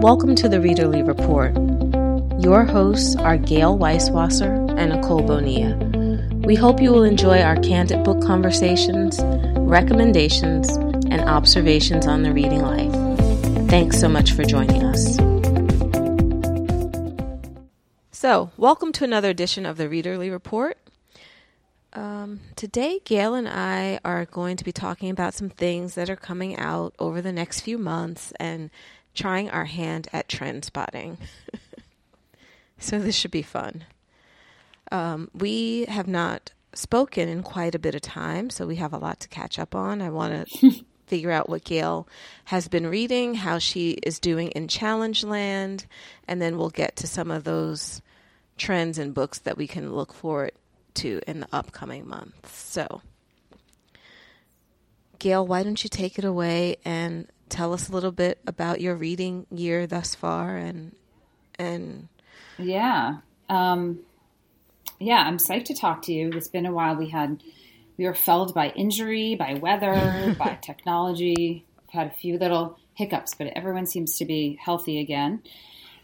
Welcome to the Readerly Report. Your hosts are Gayle Weiswasser and Nicole Bonilla. We hope you will enjoy our candid book conversations, recommendations, and observations on the reading life. Thanks so much for joining us. So, welcome to another edition of the Readerly Report. Um, today, Gayle and I are going to be talking about some things that are coming out over the next few months and trying our hand at trend spotting. so, this should be fun. Um, we have not spoken in quite a bit of time, so we have a lot to catch up on. I want to figure out what Gayle has been reading, how she is doing in Challenge Land, and then we'll get to some of those trends and books that we can look forward to in the upcoming months. So, Gayle, why don't you take it away and tell us a little bit about your reading year thus far and and yeah um, yeah i'm psyched to talk to you. It's been a while. We had we were felled by injury by weather by technology We've had a few little hiccups but everyone seems to be healthy again.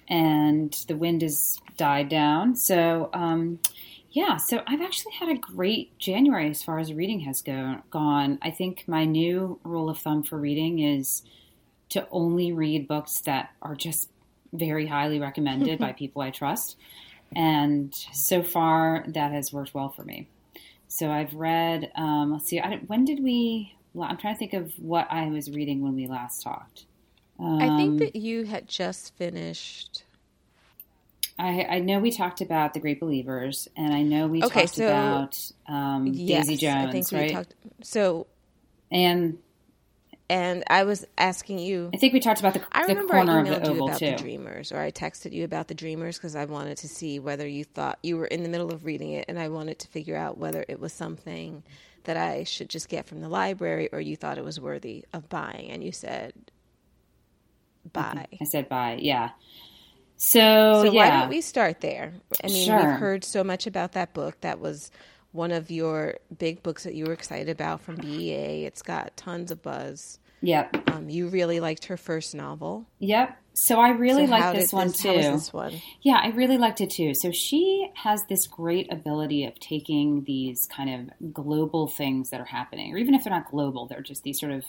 And the wind has died down. So um, yeah, so I've actually had a great January as far as reading has go, gone. I think my new rule of thumb for reading is to only read books that are just very highly recommended by people I trust. And so far, that has worked well for me. So I've read, um, let's see, when did we, well, I'm trying to think of what I was reading when we last talked. Um, I think um, that you had just finished I, I, know we talked about the Great Believers, and I know we okay, talked so, about um, yes, Daisy Jones. I think we right? talked. So, and and I was asking you. I think we talked about the, I the remember corner I emailed the you about too. the Dreamers, or I texted you about the Dreamers because I wanted to see whether you thought you were in the middle of reading it, and I wanted to figure out whether it was something that I should just get from the library, or you thought it was worthy of buying, and you said buy. I said buy. Yeah. So, so yeah. why don't we start there? I mean, sure. we've heard so much about that book. That was one of your big books that you were excited about from BEA. It's got tons of buzz. Yep. Um, you really liked her first novel. Yep. So I really so liked this one too. this one? Yeah, I really liked it too. So she has this great ability of taking these kind of global things that are happening, or even if they're not global, they're just these sort of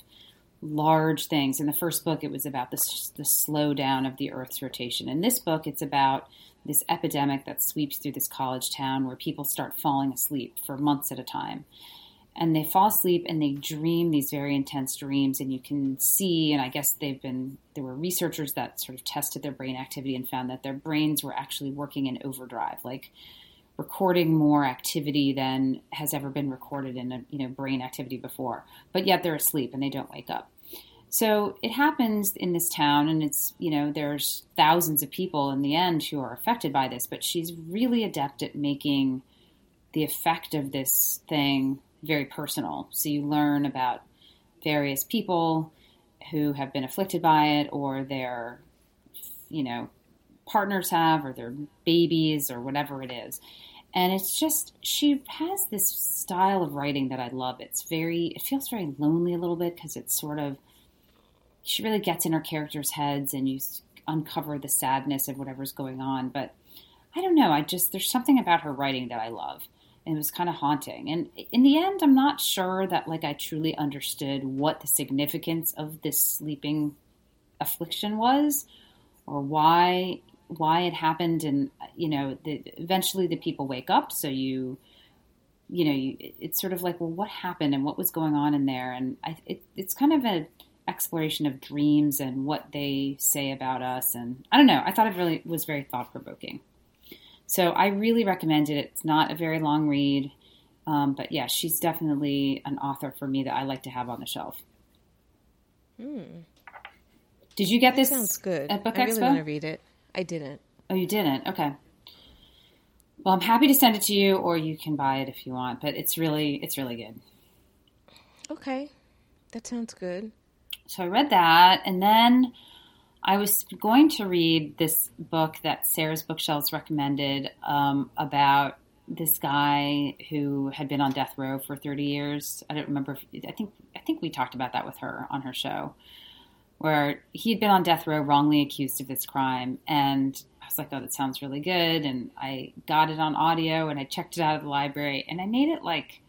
large things. In the first book, it was about the, the slowdown of the Earth's rotation. In this book, it's about this epidemic that sweeps through this college town where people start falling asleep for months at a time. And they fall asleep and they dream these very intense dreams. And you can see, and I guess they've been, there were researchers that sort of tested their brain activity and found that their brains were actually working in overdrive. Like recording more activity than has ever been recorded in a you know brain activity before but yet they're asleep and they don't wake up. So it happens in this town and it's you know there's thousands of people in the end who are affected by this but she's really adept at making the effect of this thing very personal. So you learn about various people who have been afflicted by it or their you know partners have or their babies or whatever it is. And it's just, she has this style of writing that I love. It's very, it feels very lonely a little bit because it's sort of, she really gets in her characters' heads and you uncover the sadness of whatever's going on. But I don't know. I just, there's something about her writing that I love. And it was kind of haunting. And in the end, I'm not sure that like I truly understood what the significance of this sleeping affliction was or why why it happened and you know the, eventually the people wake up so you you know you, it's sort of like well what happened and what was going on in there? And I, it, it's kind of an exploration of dreams and what they say about us. And i don't know i thought it really was very thought-provoking. So i really recommend it. It's not a very long read um, but yeah she's definitely an author for me that i like to have on the shelf. Hmm. did you get that this sounds good. at book i expo really want to read it I didn't. Oh, you didn't? Okay. Well, I'm happy to send it to you, or you can buy it if you want. But it's really, it's really good. Okay, that sounds good. So I read that, and then I was going to read this book that Sarah's Bookshelves recommended um, about this guy who had been on death row for 30 years. I don't remember. If, I think I think we talked about that with her on her show. Where he'd been on death row wrongly accused of this crime. And I was like, oh, that sounds really good. And I got it on audio and I checked it out of the library and I made it like,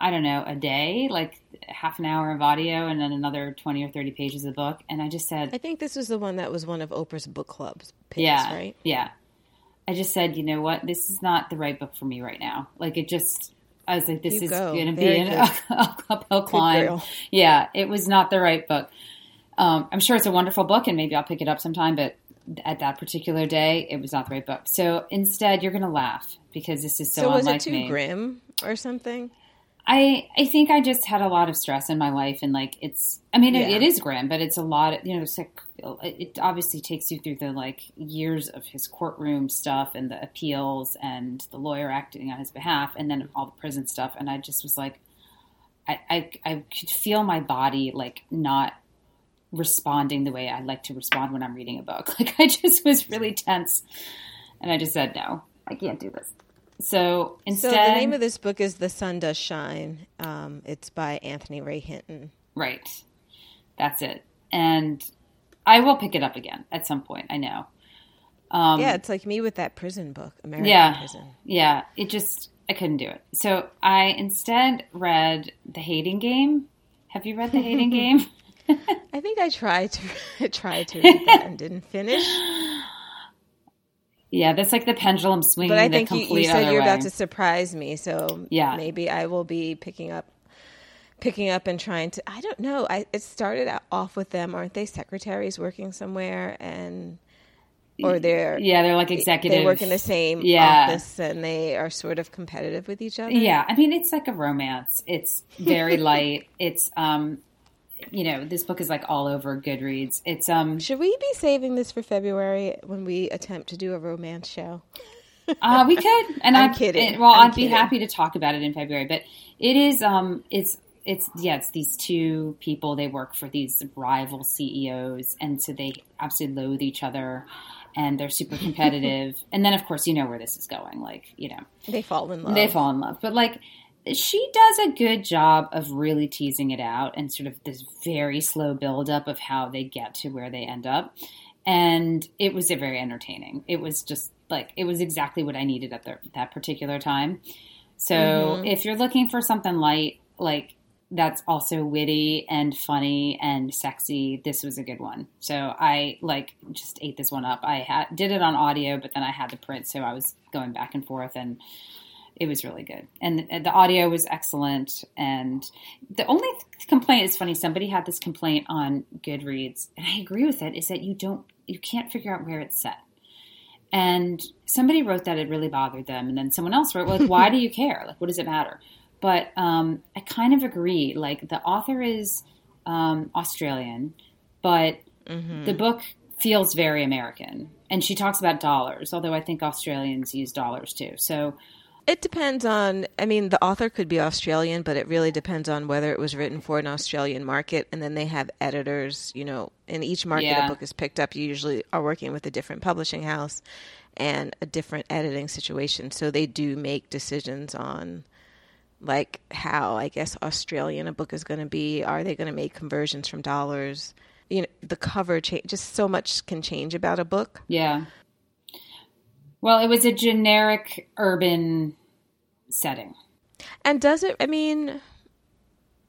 I don't know, a day, like half an hour of audio and then another 20 or 30 pages of book. And I just said, I think this was the one that was one of Oprah's book clubs picks, yeah, right? Yeah. I just said, you know what, this is not the right book for me right now. Like it just, I was like, this You is going to be an uphill climb. Yeah, it was not the right book. Um, I'm sure it's a wonderful book, and maybe I'll pick it up sometime. But at that particular day, it was not the right book. So instead, you're going to laugh because this is so, So was it too me. grim or something? I I think I just had a lot of stress in my life, and like it's. I mean, it, it is grim, but it's a lot. Of, you know, it's like it obviously takes you through the like years of his courtroom stuff and the appeals and the lawyer acting on his behalf, and then all the prison stuff. And I just was like, I I, I could feel my body like not responding the way I like to respond when I'm reading a book. Like I just was really tense, and I just said no, I can't do this. So instead, So the name of this book is The Sun Does Shine. Um, it's by Anthony Ray Hinton. Right. That's it. And I will pick it up again at some point. I know. Um, yeah, it's like me with that prison book, American yeah. Prison. Yeah. It just, I couldn't do it. So I instead read The Hating Game. Have you read The Hating Game? I think I tried to tried to read that and didn't finish. yeah. That's like the pendulum swinging But I think you, you, said you're way. about to surprise me, so Yeah. maybe I will be picking up picking up and trying to I don't know. I it started off with them, aren't they secretaries working somewhere and or they're yeah. They're like executive. they work in the same Yeah. office and they are sort of competitive with each other. Yeah, I mean it's like a romance. It's very light. It's um you know, this book is like all over Goodreads. It's um Should we be saving this for February when we attempt to do a romance show? uh we could and I'm I'd- kidding. it- well, I'm I'd be happy to talk about it in February, but it is um it's it's yeah, it's these two people they work for these rival CEOs and so they absolutely loathe each other and they're super competitive. and then of course you know where this is going like, you know. They fall in love. They fall in love. But like she does a good job of really teasing it out and sort of this very slow buildup of how they get to where they end up. And it was a very entertaining. It was just like it was exactly what I needed at the, that particular time. So mm-hmm. if you're looking for something light, like that's also witty and funny and sexy, this was a good one. So I like just ate this one up. I had did it on audio, but then I had the print, so I was going back and forth and it was really good. And the, audio was excellent. And the only complaint is funny somebody had this complaint on goodreads and i agree with it is that you don't you can't figure out where it's set. And somebody wrote that it really bothered them and then someone else wrote like why do you care? Like what does it matter? But um, i kind of agree like the author is um, australian but the book feels very american. And she talks about dollars although i think australians use dollars too. So It depends on, I mean, the author could be Australian, but it really depends on whether it was written for an Australian market. And then they have editors, you know, in each market Yeah. a book is picked up, you usually are working with a different publishing house and a different editing situation. So they do make decisions on like how, I guess, Australian a book is going to be. Are they going to make conversions from dollars? You know, the cover change, just so much can change about a book. Yeah. Well, it was a generic urban setting. And does it? I mean,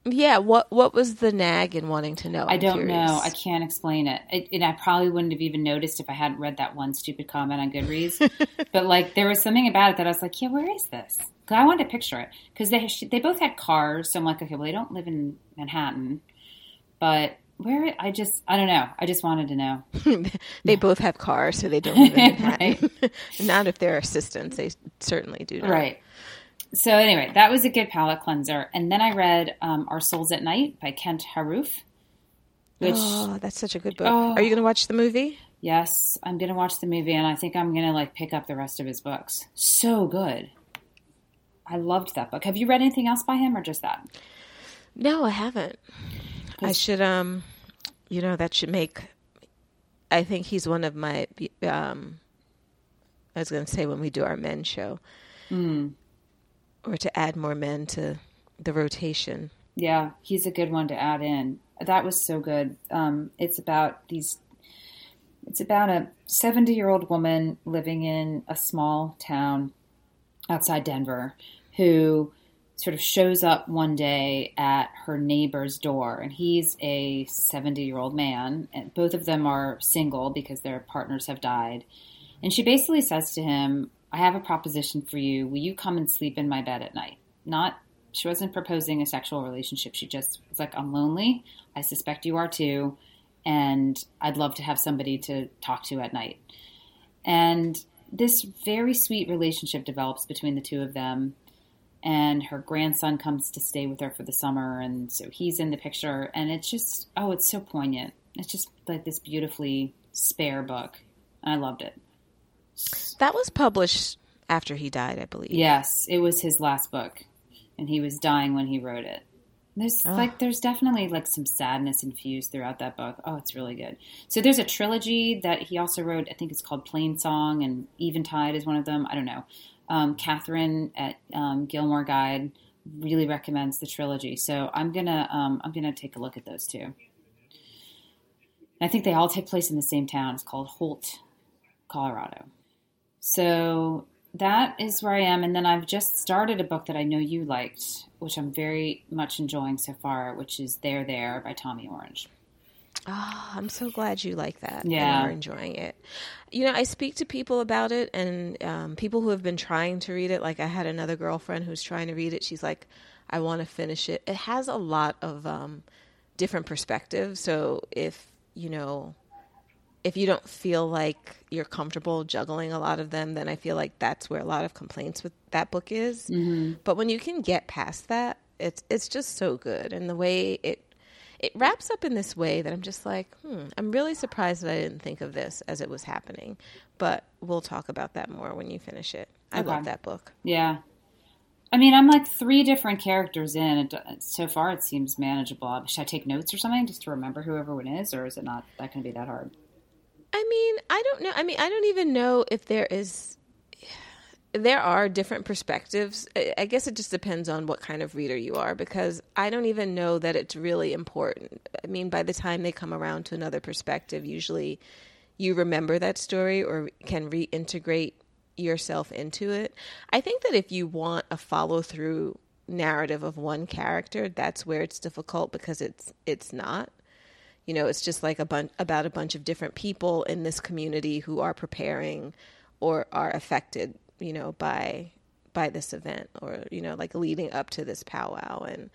yeah. What what was the nag in wanting to know? I I'm don't curious. know. I can't explain it. it. And I probably wouldn't have even noticed if I hadn't read that one stupid comment on Goodreads. but like, there was something about it that I was like, yeah, where is this? 'Cause I wanted to picture it because they they both had cars. So I'm like, okay, well, they don't live in Manhattan, but where? I just I don't know. I just wanted to know. they both have cars, so they don't live in Right. Manhattan. Not if they're assistants. They certainly do not. Right. So anyway, that was a good palate cleanser. And then I read um, Our Souls at Night by Kent Haruf, which Oh, that's such a good book. Oh. Are you going to watch the movie? yes, I'm gonna watch the movie, and I think I'm gonna like pick up the rest of his books. So good. I loved that book. Have you read anything else by him, or just that? No, I haven't. I should. Um, you know, that should make. I think he's one of my. Um, I was going to say when we do our men show, or to add more men to the rotation. Yeah, he's a good one to add in. that was so good. Um, it's about these. It's about a seventy-year-old woman living in a small town outside Denver who sort of shows up one day at her neighbor's door, and he's a seventy-year-old man, and both of them are single because their partners have died. And she basically says to him, "I have a proposition for you. Will you come and sleep in my bed at night?" Not she wasn't proposing a sexual relationship. She just was like, I'm lonely. I suspect you are too. And I'd love to have somebody to talk to at night. And this very sweet relationship develops between the two of them. And her grandson comes to stay with her for the summer. And so he's in the picture. And it's just, oh, it's so poignant. It's just like this beautifully spare book. I loved it. That was published after he died, I believe. Yes, it was his last book and he was dying when he wrote it. There's oh. like there's definitely like some sadness infused throughout that book. Oh, it's really good. So there's a trilogy that he also wrote. I think it's called Plain Song and Eventide is one of them. I don't know. Um, Catherine at um, Gilmore Guide really recommends the trilogy. So I'm gonna um, I'm gonna take a look at those two. I think they all take place in the same town. It's called Holt, Colorado. So that is where I am. And then I've just started a book that I know you liked, which I'm very much enjoying so far, which is There There by Tommy Orange. Oh, I'm so glad you like that. Yeah. Are enjoying it. You know, I speak to people about it and um, people who have been trying to read it. Like, I had another girlfriend who's trying to read it. She's like, I want to finish it. It has a lot of um, different perspectives. So, if, you know, if you don't feel like you're comfortable juggling a lot of them, then I feel like that's where a lot of complaints with that book is. Mm-hmm. But when you can get past that, it's it's just so good, and the way it it wraps up in this way that I'm just like, hmm, I'm really surprised that I didn't think of this as it was happening. But we'll talk about that more when you finish it. I okay. love that book. Yeah. I mean, I'm like three different characters in. So far, it seems manageable. Should I take notes or something just to remember who everyone is, or is it not that going to be that hard? I mean, I don't know. I mean, I don't even know if there is. There are different perspectives. I guess it just depends on what kind of reader you are because I don't even know that it's really important. I mean, by the time they come around to another perspective, usually you remember that story or can reintegrate yourself into it. I think that if you want a follow through narrative of one character, that's where it's difficult because it's it's not you know it's just like a bunch about a bunch of different people in this community who are preparing or are affected you know by by this event or you know like leading up to this powwow and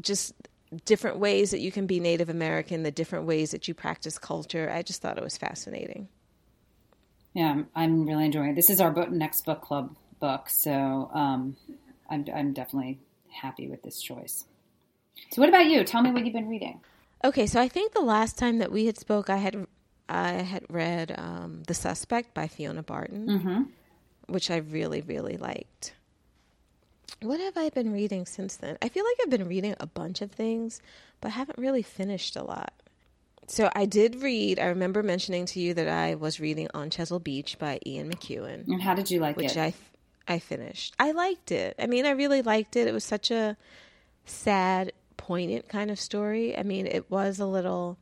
just different ways that you can be native american the different ways that you practice culture. I just thought it was fascinating. Yeah i'm really enjoying it. This is our book, next book club book so um, I'm, I'm definitely happy with this choice. So what about you? Tell me what you've been reading Okay, so I think the last time that we had spoke, I had I had read um, The Suspect by Fiona Barton, mm-hmm. which I really really liked. What have I been reading since then? I feel like I've been reading a bunch of things, but haven't really finished a lot. So I did read. I remember mentioning to you that I was reading On Chesil Beach by Ian McEwan. And how did you like which it? Which I I finished. I liked it. I mean, I really liked it. It was such a sad poignant kind of story. I mean, it was a little.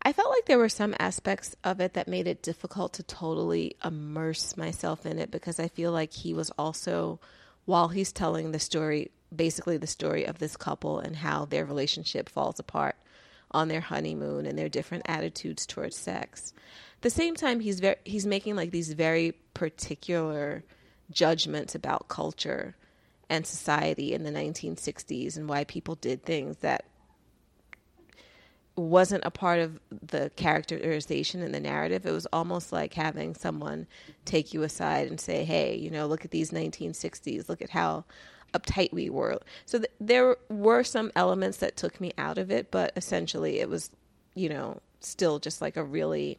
I felt like there were some aspects of it that made it difficult to totally immerse myself in it because I feel like he was also, while he's telling the story, basically the story of this couple and how their relationship falls apart on their honeymoon and their different attitudes towards sex. At the same time, he's very he's making like these very particular judgments about culture and society in the 1960s and why people did things that wasn't a part of the characterization in the narrative. It was almost like having someone take you aside and say, "Hey, you know, look at these 1960s. Look at how uptight we were." So th- there were some elements that took me out of it, but essentially it was, you know, still just like a really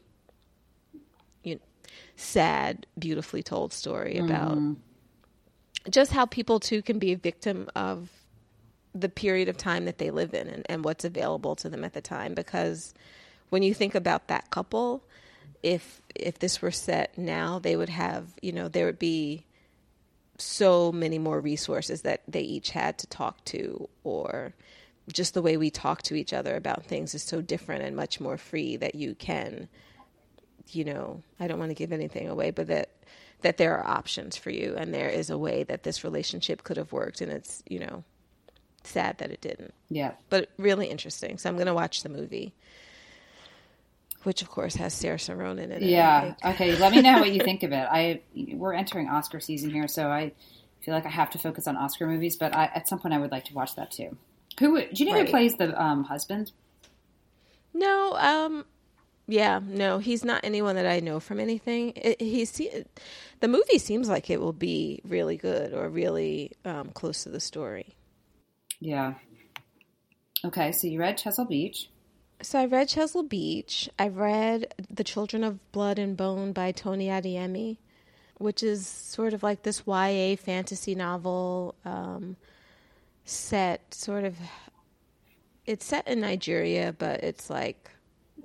you know, sad, beautifully told story about mm-hmm just how people too can be a victim of the period of time that they live in and, and what's available to them at the time. Because when you think about that couple if if this were set now they would have you know there would be so many more resources that they each had to talk to or just the way we talk to each other about things is so different and much more free that you can, you know, I don't want to give anything away, but that that there are options for you and there is a way that this relationship could have worked and it's, you know, sad that it didn't. Yeah. But really interesting. So I'm going to watch the movie. Which of course has Saoirse Ronan in it. Yeah. Okay. Let me know what you think of it. I we're entering Oscar season here, so I feel like I have to focus on Oscar movies. But I, at some point, I would like to watch that too. Who do you know Right. who plays the um, husband? No, um, yeah, no, he's not anyone that I know from anything. It, he's the movie seems like it will be really good or really um, close to the story. Yeah. Okay, so you read Chesil Beach. So I read Chesil Beach. I read The Children of Blood and Bone by Tomi Adeyemi, which is sort of like this YA fantasy novel um, set sort of. It's set in Nigeria, but it's like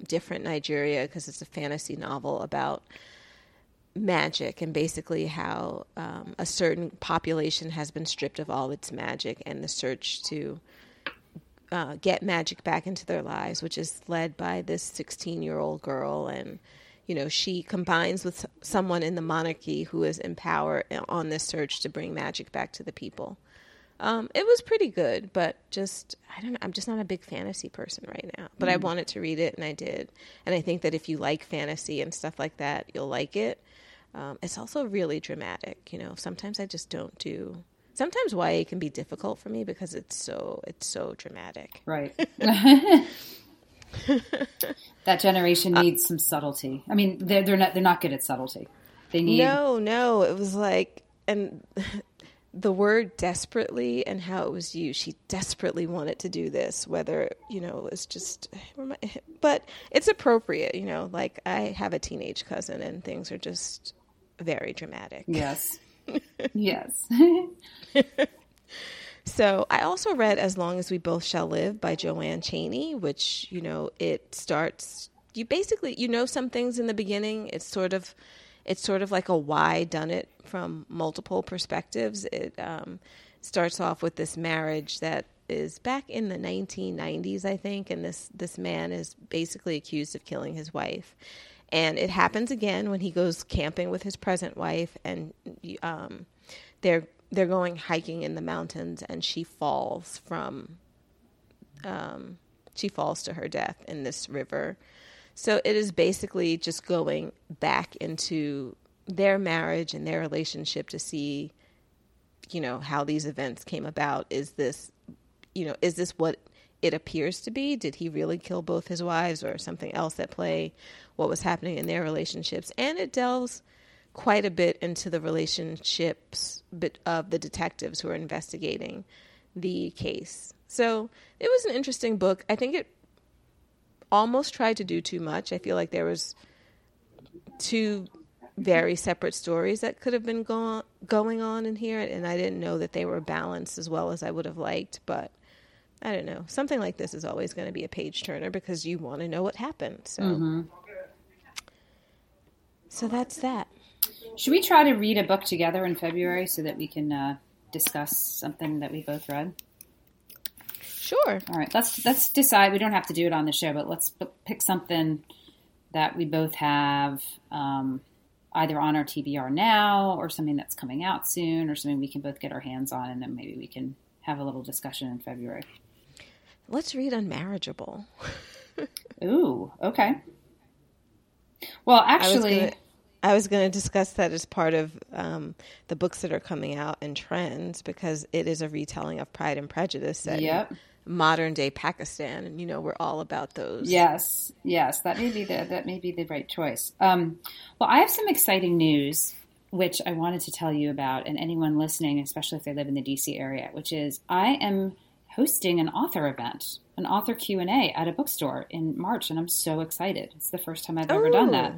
different Nigeria because it's a fantasy novel about magic and basically how um, a certain population has been stripped of all its magic and the search to uh, get magic back into their lives, which is led by this 16 year old girl. And, you know, she combines with someone in the monarchy who is in power on this search to bring magic back to the people. Um, it was pretty good, but just, I don't know, I'm just not a big fantasy person right now. But I wanted to read it and I did. And I think that if you like fantasy and stuff like that, you'll like it. Um, it's also really dramatic. You know, sometimes I just don't do. Sometimes YA can be difficult for me because it's so it's so dramatic. Right. that generation needs some subtlety. I mean, they're they're not they're not good at subtlety. They need No, no, it was like and the word desperately and how it was used. She desperately wanted to do this, whether you know it's just, but it's appropriate. You know, like I have a teenage cousin and things are just very dramatic. Yes. yes. So I also read As Long as We Both Shall Live by JoAnn Chaney, which, you know, it starts you basically you know some things in the beginning. It's sort of it's sort of like a why done it from multiple perspectives. It um, starts off with this marriage that is back in the 1990s, I think, and this this man is basically accused of killing his wife. And it happens again when he goes camping with his present wife, and um, they're they're going hiking in the mountains, and she falls from um, she falls to her death in this river. So it is basically just going back into their marriage and their relationship to see, you know, how these events came about. Is this, you know, is this what it appears to be? Did he really kill both his wives or something else at play? What was happening in their relationships? And it delves quite a bit into the relationships of the detectives who are investigating the case. So it was an interesting book. I think it almost tried to do too much. I feel like there was two very separate stories that could have been go- going on in here, and I didn't know that they were balanced as well as I would have liked. But I don't know. Something like this is always going to be a page turner because you want to know what happened. So, so that's that. Should we try to read a book together in February so that we can uh, discuss something that we both read? Sure. All right, let's let's decide. We don't have to do it on the show, but let's p- pick something that we both have um, either on our TBR now, or something that's coming out soon, or something we can both get our hands on, and then maybe we can have a little discussion in February. Let's read Unmarriageable. Ooh, okay. Well, actually, I was going to discuss that as part of um, the books that are coming out in trends because it is a retelling of Pride and Prejudice set Yep. Modern day Pakistan, and you know we're all about those. Yes, yes, that may be the that may be the right choice. Um, well, I have some exciting news which I wanted to tell you about, and anyone listening, especially if they live in the DC area, which is I am hosting an author event, an author Q and A at a bookstore in March, and I'm so excited. It's the first time I've ever done that.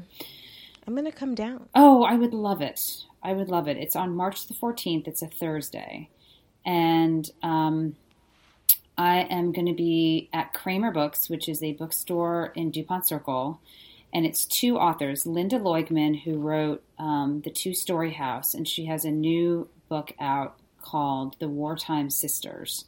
I'm going to come down. Oh, I would love it. I would love it. It's on March the 14th. It's a Thursday. And um, I am going to be at Kramer Books, which is a bookstore in DuPont Circle. And it's two authors, Lynda Loigman, who wrote um, The Two Story House, and she has a new book out called The Wartime Sisters.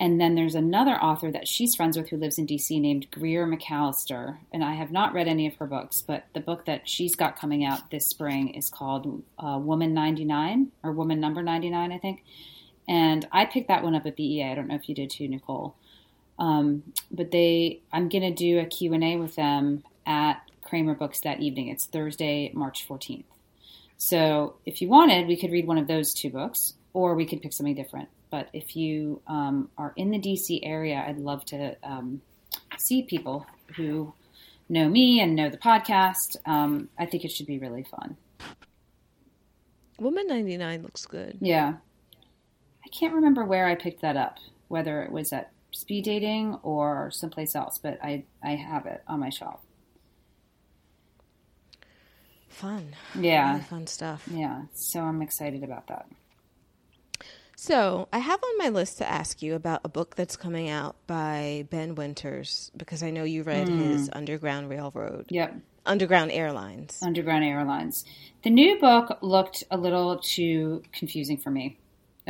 And then there's another author that she's friends with who lives in DC named Greer Macallister. And I have not read any of her books, but the book that she's got coming out this spring is called uh, Woman 99 or Woman Number 99, I think. And I picked that one up at BEA. I don't know if you did too, Nicole. Um, but they, I'm going to do a Q&A with them at Kramer Books that evening. It's Thursday, March 14th. So if you wanted, we could read one of those two books, or we could pick something different. But if you um, are in the DC area, I'd love to um, see people who know me and know the podcast. Um, I think it should be really fun. Woman 99 looks good. Yeah. I can't remember where I picked that up, whether it was at speed dating or someplace else, but I, I have it on my shelf. Fun. Yeah. Really fun stuff. Yeah. So I'm excited about that. So, I have on my list to ask you about a book that's coming out by Ben Winters because I know you read hmm. his Underground Railroad. Yep. Underground Airlines. Underground Airlines. The new book looked a little too confusing for me.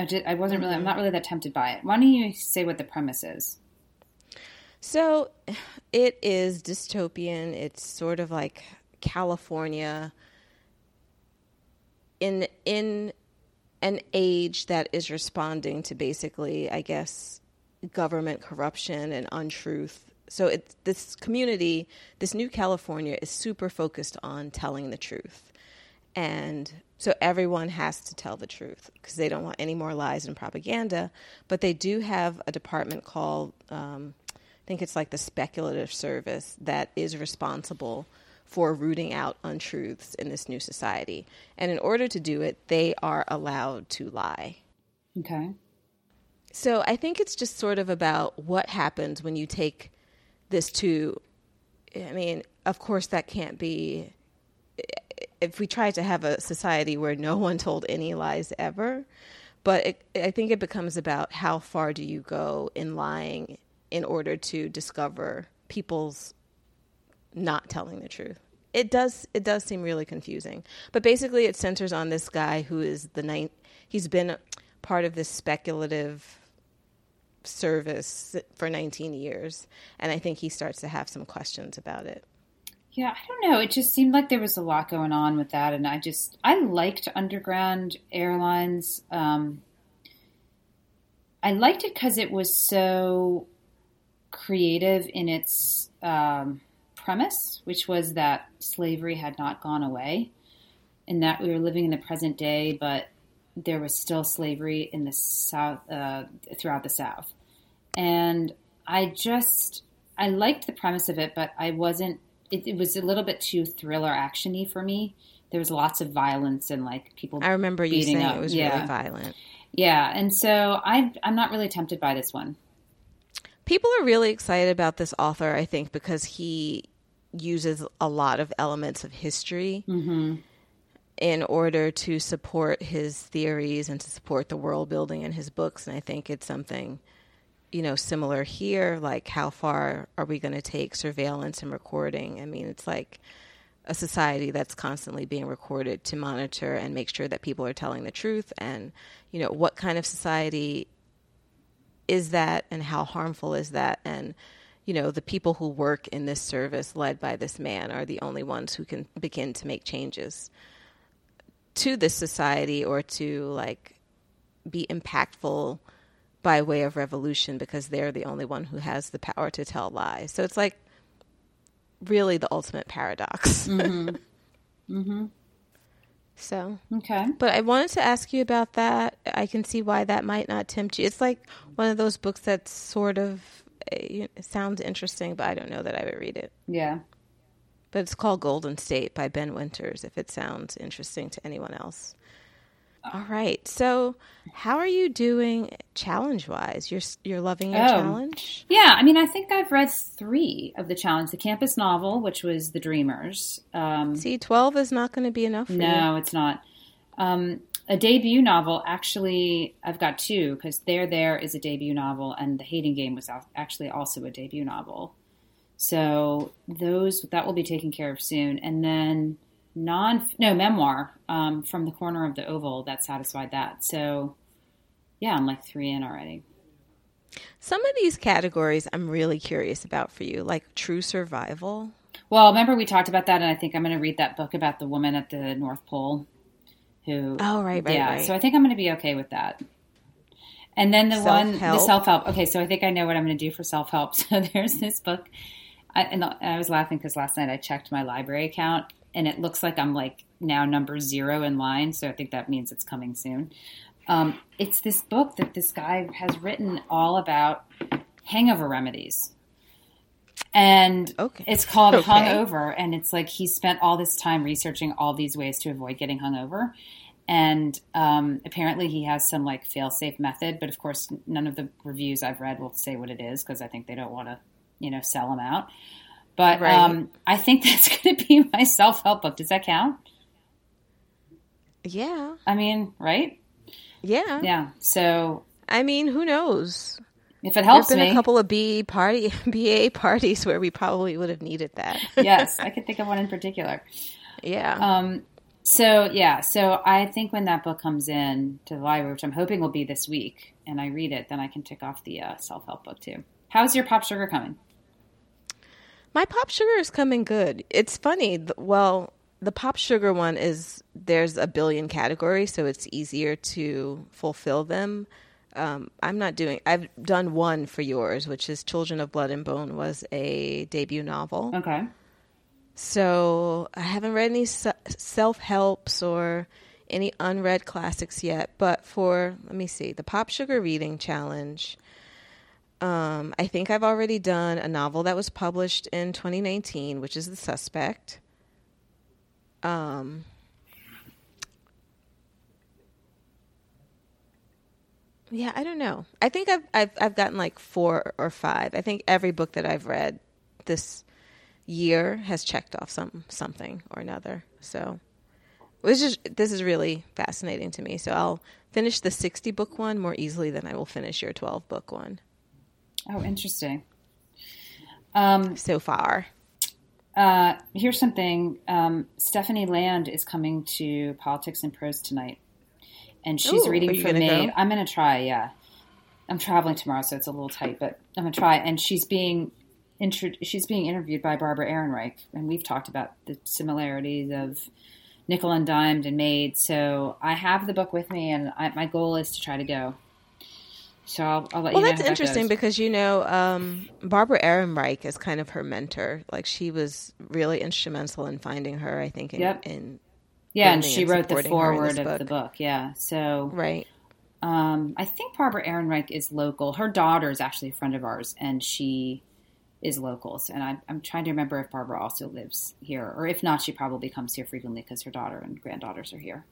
I, did, I wasn't really, I'm not mm-hmm. really that tempted by it. Why don't you say what the premise is? So, it is dystopian. It's sort of like California in in an age that is responding to basically, I guess, government corruption and untruth. So it's this community, this new California is super focused on telling the truth. And so everyone has to tell the truth because they don't want any more lies and propaganda. But they do have a department called, um, I think it's like the speculative service that is responsible for rooting out untruths in this new society. And in order to do it, they are allowed to lie. Okay. So I think it's just sort of about what happens when you take this to, I mean, of course, that can't be. If we try to have a society where no one told any lies ever, but it, I think it becomes about how far do you go in lying in order to discover people's not telling the truth. It does it does seem really confusing. But basically it centers on this guy who is the ninth he's been part of this speculative service for 19 years and I think he starts to have some questions about it. Yeah, I don't know. It just seemed like there was a lot going on with that, and I just I liked Underground Airlines. Um, I liked it because it was so creative in its um, premise, which was that slavery had not gone away, and that we were living in the present day, but there was still slavery in the south uh, throughout the South, and I just I liked the premise of it, but I wasn't it, it, was a little bit too thriller actiony for me. There was lots of violence and like people. I remember you saying up. it was yeah. really violent. Yeah, and so I I'm not really tempted by this one. People are really excited about this author, I think, because he uses a lot of elements of history mm-hmm. in order to support his theories and to support the world building in his books. And I think it's something you know, similar here. Like, how far are we going to take surveillance and recording? I mean, it's like a society that's constantly being recorded to monitor and make sure that people are telling the truth. And, you know, what kind of society is that and how harmful is that? And, you know, the people who work in this service led by this man are the only ones who can begin to make changes to this society or to, like, be impactful by way of revolution because they're the only one who has the power to tell lies. So it's like really the ultimate paradox. Mm-hmm. mm-hmm. So okay, but I wanted to ask you about that. I can see why that might not tempt you. It's like one of those books that sort of it sounds interesting, but I don't know that I would read it. Yeah. But it's called Golden State by Ben Winters. If it sounds interesting to anyone else. All right. So, how are you doing challenge wise? You're you're loving your Oh. challenge? Yeah, I mean, I think I've read three of the challenge: the campus novel, which was The Dreamers. Um, See, 12 is not going to be enough for you. no, it's not. Um, a debut novel. Actually, I've got two because There There is a debut novel, and The Hating Game was actually also a debut novel. So those that will be taken care of soon, and then non no memoir um, from the corner of the oval that satisfied that. So yeah, I'm like three in already. Some of these categories I'm really curious about for you, like true survival. Well, remember we talked about that, and I think I'm going to read that book about the woman at the North Pole who. Oh, right, right, yeah. right. So I think I'm going to be okay with that. And then the one, the Self-help. self help. Okay, so I think I know what I'm going to do for self help. So there's this book, I, and I was laughing because last night I checked my library account, and it looks like I'm like now number zero in line. So I think that means it's coming soon. Um, it's this book that this guy has written all about hangover remedies. And Okay. it's called Okay. Hungover, and it's like he spent all this time researching all these ways to avoid getting hungover. And um, apparently, he has some like fail-safe method, but of course, none of the reviews I've read will say what it is because I think they don't want to, you know, sell them out. But Right. um, I think that's going to be my self-help book. Does that count? Yeah. I mean, right? Yeah. Yeah. So I mean, who knows? if it helps There've been me, a couple of B party BA parties where we probably would have needed that. yes, I could think of one in particular. yeah. Um, so yeah, so I think when that book comes in to the library, which I'm hoping will be this week, and I read it, then I can tick off the uh, self help book too. How's your pop sugar coming? My pop sugar is coming good. It's funny. Well, the pop sugar one is there's a billion categories, so it's easier to fulfill them. Um, I'm not doing. I've done one for yours, which is "Children of Blood and Bone" was a debut novel. Okay. So I haven't read any self helps or any unread classics yet. But for let me see, the Pop Sugar Reading Challenge. Um, I think I've already done a novel that was published in 2019, which is The Suspect. Um, yeah, I don't know. I think I've, I've I've gotten like four or five. I think every book that I've read this year has checked off some something or another. So this is this is really fascinating to me. So I'll finish the 60 book one more easily than I will finish your 12 book one Oh, interesting. Um, so far. uh, here's something. Um, Stephanie Land is coming to Politics and Prose tonight, and she's Ooh, reading for gonna go? I'm going to try. Yeah, I'm traveling tomorrow, so it's a little tight, but I'm going to try. And she's being intro- she's being interviewed by Barbara Ehrenreich, and we've talked about the similarities of Nickel and Dimed and made. So I have the book with me, and I, my goal is to try to go. So I'll, I'll let Well, you know. that's how that interesting because you know um, Barbara Ehrenreich is kind of her mentor. Like she was really instrumental in finding her. I think. In, Yep. in yeah, and she and wrote the supporting her in foreword of book. the book. Yeah, so right. Um, I think Barbara Ehrenreich is local. Her daughter is actually a friend of ours, and she is local. So, and I, I'm trying to remember if Barbara also lives here, or if not, she probably comes here frequently because her daughter and granddaughters are here.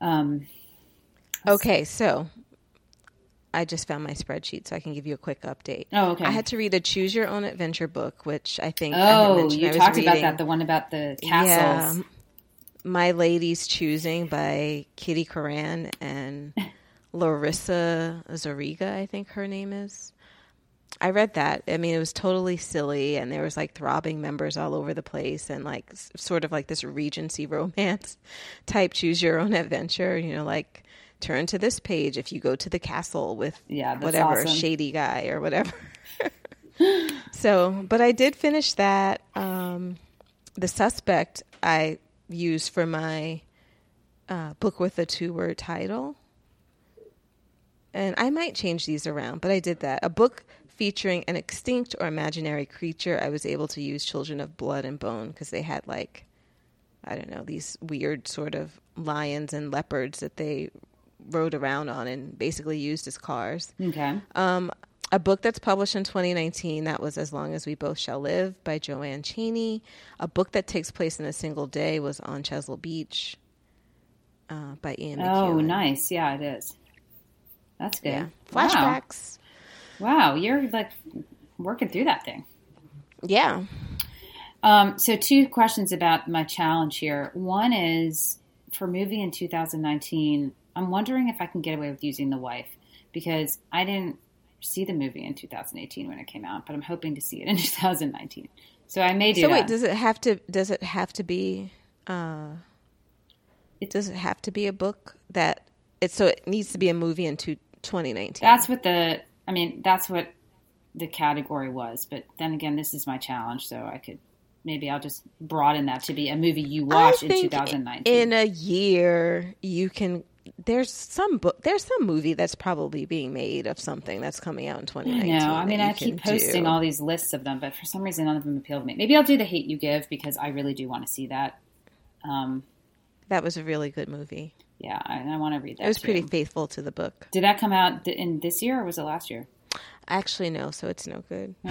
Um, Okay, so I just found my spreadsheet, so I can give you a quick update. oh, okay. I had to read a choose your own adventure book, which I think oh, I you was talked about that, the one about the castles. Yeah, My Lady's Choosing by Kitty Curran and Larissa Zariga, I think her name is. I read that. I mean, it was totally silly, and there was like throbbing members all over the place, and like s- sort of like this Regency romance type choose your own adventure. You know, like turn to this page if you go to the castle with Yeah, whatever awesome. shady guy or whatever. so, but I did finish that. Um, the suspect I used for my uh, book with a two word title. And I might change these around, but I did that. A book featuring an extinct or imaginary creature. I was able to use Children of Blood and Bone because they had like, I don't know, these weird sort of lions and leopards that they rode around on and basically used as cars. Okay. Um, a book that's published in 2019 that was As Long as We Both Shall Live by JoAnn Chaney. A book that takes place in a single day was On Chesil Beach uh, by Ian Oh, nice. Yeah, it is. That's good. Yeah. Wow. Flashbacks. Wow, you're like working through that thing. Yeah. Um, so two questions about my challenge here. One is for movie in 2019. I'm wondering if I can get away with using the wife because I didn't see the movie in 2018 when it came out, but I'm hoping to see it in 2019. So I may do So that. wait, does it have to? Does it have to be? Uh, It- does it have to be a book that? It's so it needs to be a movie in 2019. That's what the I mean, that's what the category was. But then again, this is my challenge, so I could maybe I'll just broaden that to be a movie you watch in 2019. In a year, you can. There's some book. There's some movie that's probably being made of something that's coming out in 2019. No, I mean I keep posting do. all these lists of them, but for some reason none of them appeal to me. Maybe I'll do the Hate You Give because I really do want to see that. Um, That was a really good movie. yeah, I, I want to read that. It was too. pretty faithful to the book. Did that come out in this year or was it last year? Actually, no. So it's no good.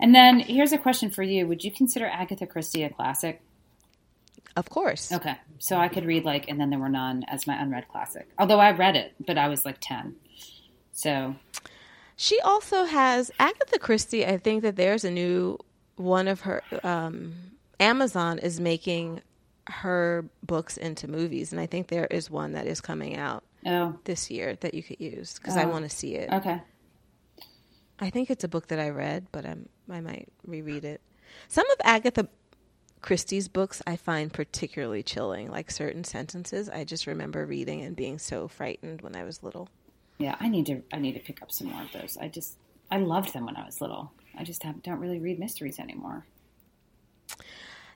And then here's a question for you: Would you consider Agatha Christie a classic? Of course. Okay, so I could read like "And Then There Were None" as my unread classic. Although I read it, but I was like ten. So She also has Agatha Christie. I think that there's a new one of her. Um, Amazon is making her books into movies, and I think there is one that is coming out oh, this year that you could use because I Oh. want to see it. okay. I think it's a book that I read, but I'm, I might reread it. Some of Agatha Christie's books I find particularly chilling, like certain sentences. I just remember reading and being so frightened when I was little. Yeah, I need to. I need to pick up some more of those. I just I loved them when I was little. I just have, don't really read mysteries anymore.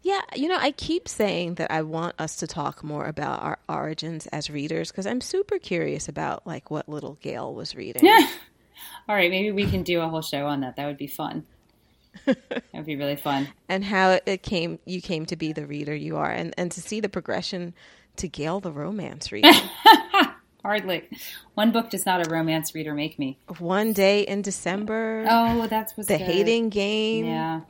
Yeah, you know, I keep saying that I want us to talk more about our origins as readers because I'm super curious about like what little Gayle was reading. Yeah. All right, maybe we can do a whole show on that. That would be fun. that would be really fun. and how it came you came to be the reader you are and and to see the progression to Gayle the romance reader. Hardly. One book does not a romance reader make me. One day in December, Oh, that's what's the good. hating game. Yeah.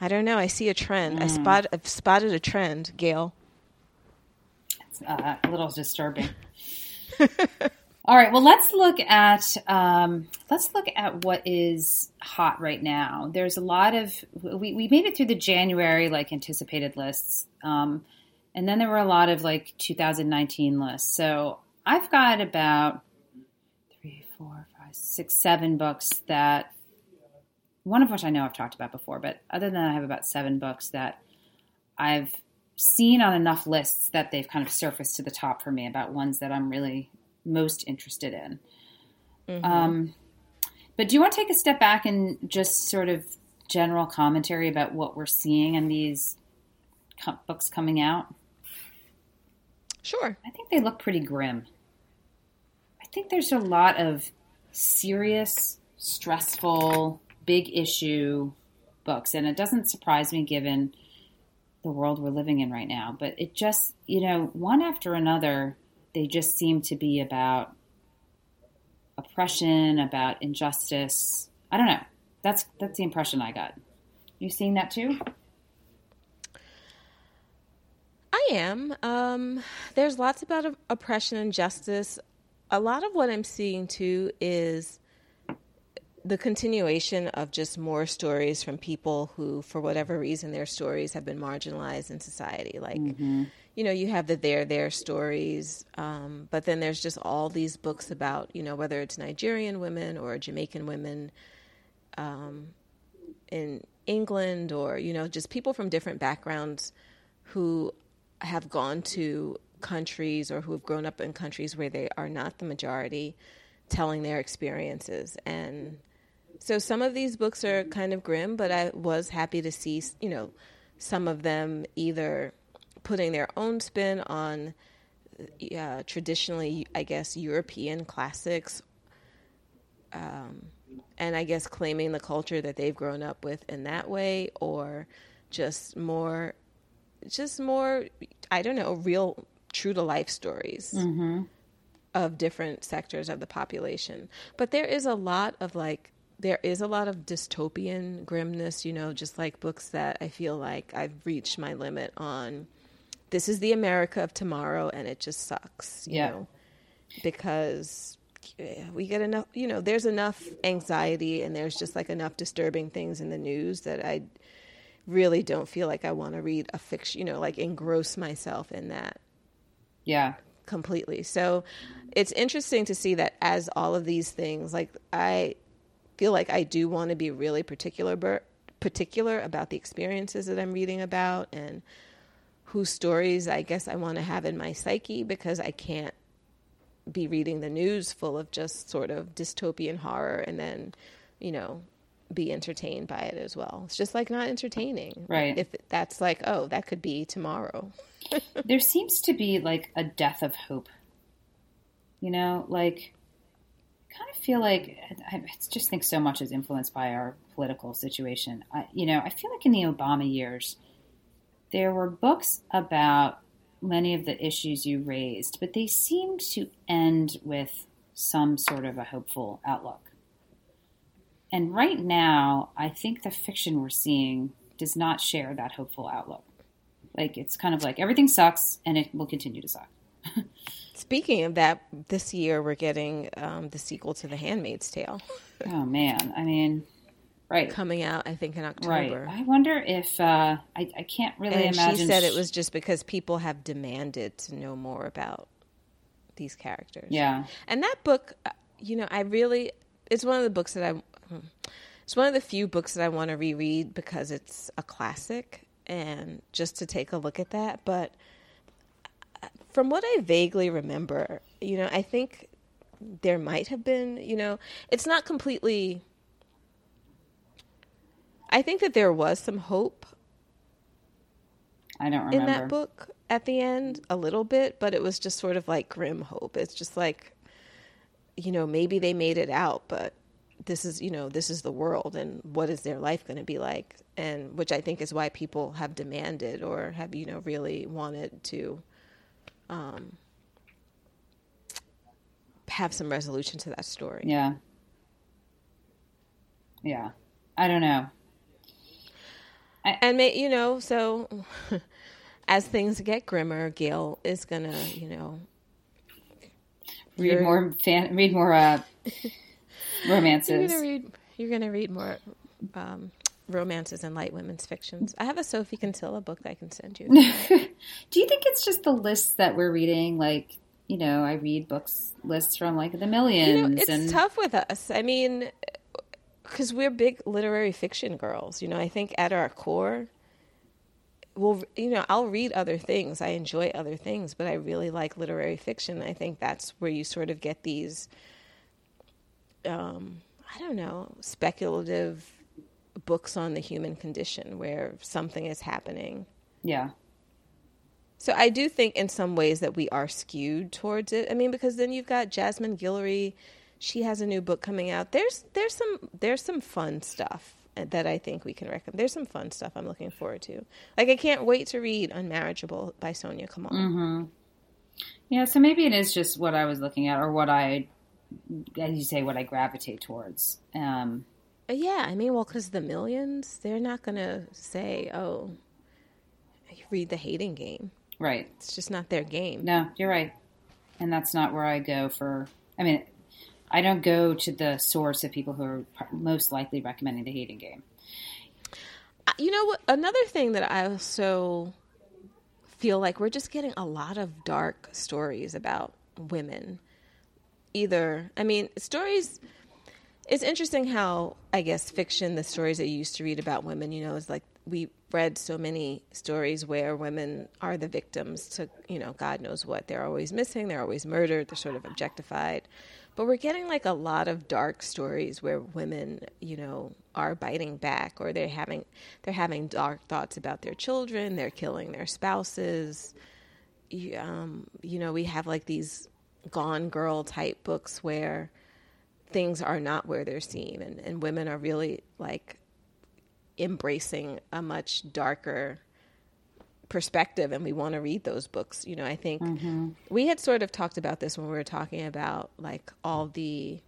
I don't know. I see a trend. I Mm. spot I've spotted a trend, Gayle. It's uh, a little disturbing. All right. Well, let's look at um, let's look at what is hot right now. There's a lot of we, we made it through the January like anticipated lists, um, and then there were a lot of like 2019 lists. So I've got about three, four, five, six, seven books that one of which I know I've talked about before, but other than that, I have about seven books that I've seen on enough lists that they've kind of surfaced to the top for me about ones that I'm really most interested in. Um, but do you want to take a step back and just sort of general commentary about what we're seeing in these books coming out? Sure. I think they look pretty grim. I think there's a lot of serious, stressful, big issue books, and it doesn't surprise me given the world we're living in right now. But it just, you know, one after another, they just seem to be about oppression, about injustice. I don't know. That's that's the impression I got. You seeing that too? I am. Um, there's lots about oppression and justice. A lot of what I'm seeing too is the continuation of just more stories from people who, for whatever reason, their stories have been marginalized in society. Like, you know, you have the there there stories, um, but then there's just all these books about, you know, whether it's Nigerian women or Jamaican women um, in England or, you know, just people from different backgrounds who have gone to countries or who have grown up in countries where they are not the majority telling their experiences. And so some of these books are kind of grim but i was happy to see you know some of them either putting their own spin on uh, traditionally i guess european classics um, and i guess claiming the culture that they've grown up with in that way or just more just more i don't know real true to life stories of different sectors of the population. But there is a lot of like there is a lot of dystopian grimness you know just like books that i feel like i've reached my limit on this is the america of tomorrow and it just sucks you Yeah. know because we get enough you know there's enough anxiety and there's just like enough disturbing things in the news that i really don't feel like i want to read a fiction you know like engross myself in that Yeah. completely. So it's interesting to see that as all of these things, like I feel like I do want to be really particular, particular about the experiences that I'm reading about and whose stories I guess I want to have in my psyche because I can't be reading the news full of just sort of dystopian horror and then, you know, be entertained by it as well. It's just like not entertaining. Right. If that's like, oh, that could be tomorrow. there seems to be like a death of hope. You know, like I kind of feel like I just think so much is influenced by our political situation. I, you know, I feel like in the Obama years, there were books about many of the issues you raised, but they seemed to end with some sort of a hopeful outlook. And right now, I think the fiction we're seeing does not share that hopeful outlook. Like it's kind of like everything sucks and it will continue to suck. Speaking of that, this year we're getting um, the sequel to The Handmaid's Tale. oh man, I mean, right, coming out I think in October. Right. I wonder if uh, I, I can't really and imagine. She said it was just because people have demanded to know more about these characters. Yeah, and that book, uh, you know, I really it's one of the books that I. Hmm, it's one of the few books that I want to reread because it's a classic and just to take a look at that. But from what I vaguely remember, you know, I think there might have been, you know, it's not completely. I think that there was some hope. I don't remember. In that book at the end, a little bit, but it was just sort of like grim hope. It's just like, you know, maybe they made it out, but this is, you know, this is the world and what is their life going to be like? And which I think is why people have demanded or have, you know, really wanted to um, have some resolution to that story. Yeah. Yeah. I don't know. I, and may, you know, so as things get grimmer, Gayle is gonna, you know, read more fan, read more uh, romances. You're gonna read. You're gonna read more um, romances and light women's fictions. I have a Sophie Kinsella book that I can send you. Do you think it's just the lists that we're reading? Like, you know, I read books lists from like the millions. You know, it's and... tough with us. I mean, because we're big literary fiction girls. You know, I think at our core, well, you know, I'll read other things. I enjoy other things, but I really like literary fiction. I think that's where you sort of get these. Um, I don't know, speculative books on the human condition where something is happening. Yeah. So I do think in some ways that we are skewed towards it. I mean, because then you've got Jasmine Guillory, she has a new book coming out. There's there's some there's some fun stuff that I think we can recommend. There's some fun stuff I'm looking forward to. Like I can't wait to read Unmarriageable by Soniah Kamal. Mm-hmm. Yeah, so maybe it is just what I was looking at, or what I, as you say, what I gravitate towards. Um, yeah, I mean, well, because the millions, they're not going to say, oh, read the hating game. Right. It's just not their game. No, you're right. And that's not where I go for, I mean, I don't go to the source of people who are most likely recommending the hating game. Uh, you know? Another thing that I also feel like we're just getting a lot of dark stories about women. Either, I mean, stories it's interesting how I guess fiction, the stories that you used to read about women, you know, is like we read so many stories where women are the victims to, you know, God knows what. They're always missing, they're always murdered, they're sort of objectified. But we're getting like a lot of dark stories where women, you know, are biting back or they're having they're having dark thoughts about their children, they're killing their spouses. Um, you know, we have like these gone girl type books where things are not where they're seen and, and women are really like embracing a much darker perspective and we want to read those books you know i think mm-hmm. we had sort of talked about this when we were talking about like all the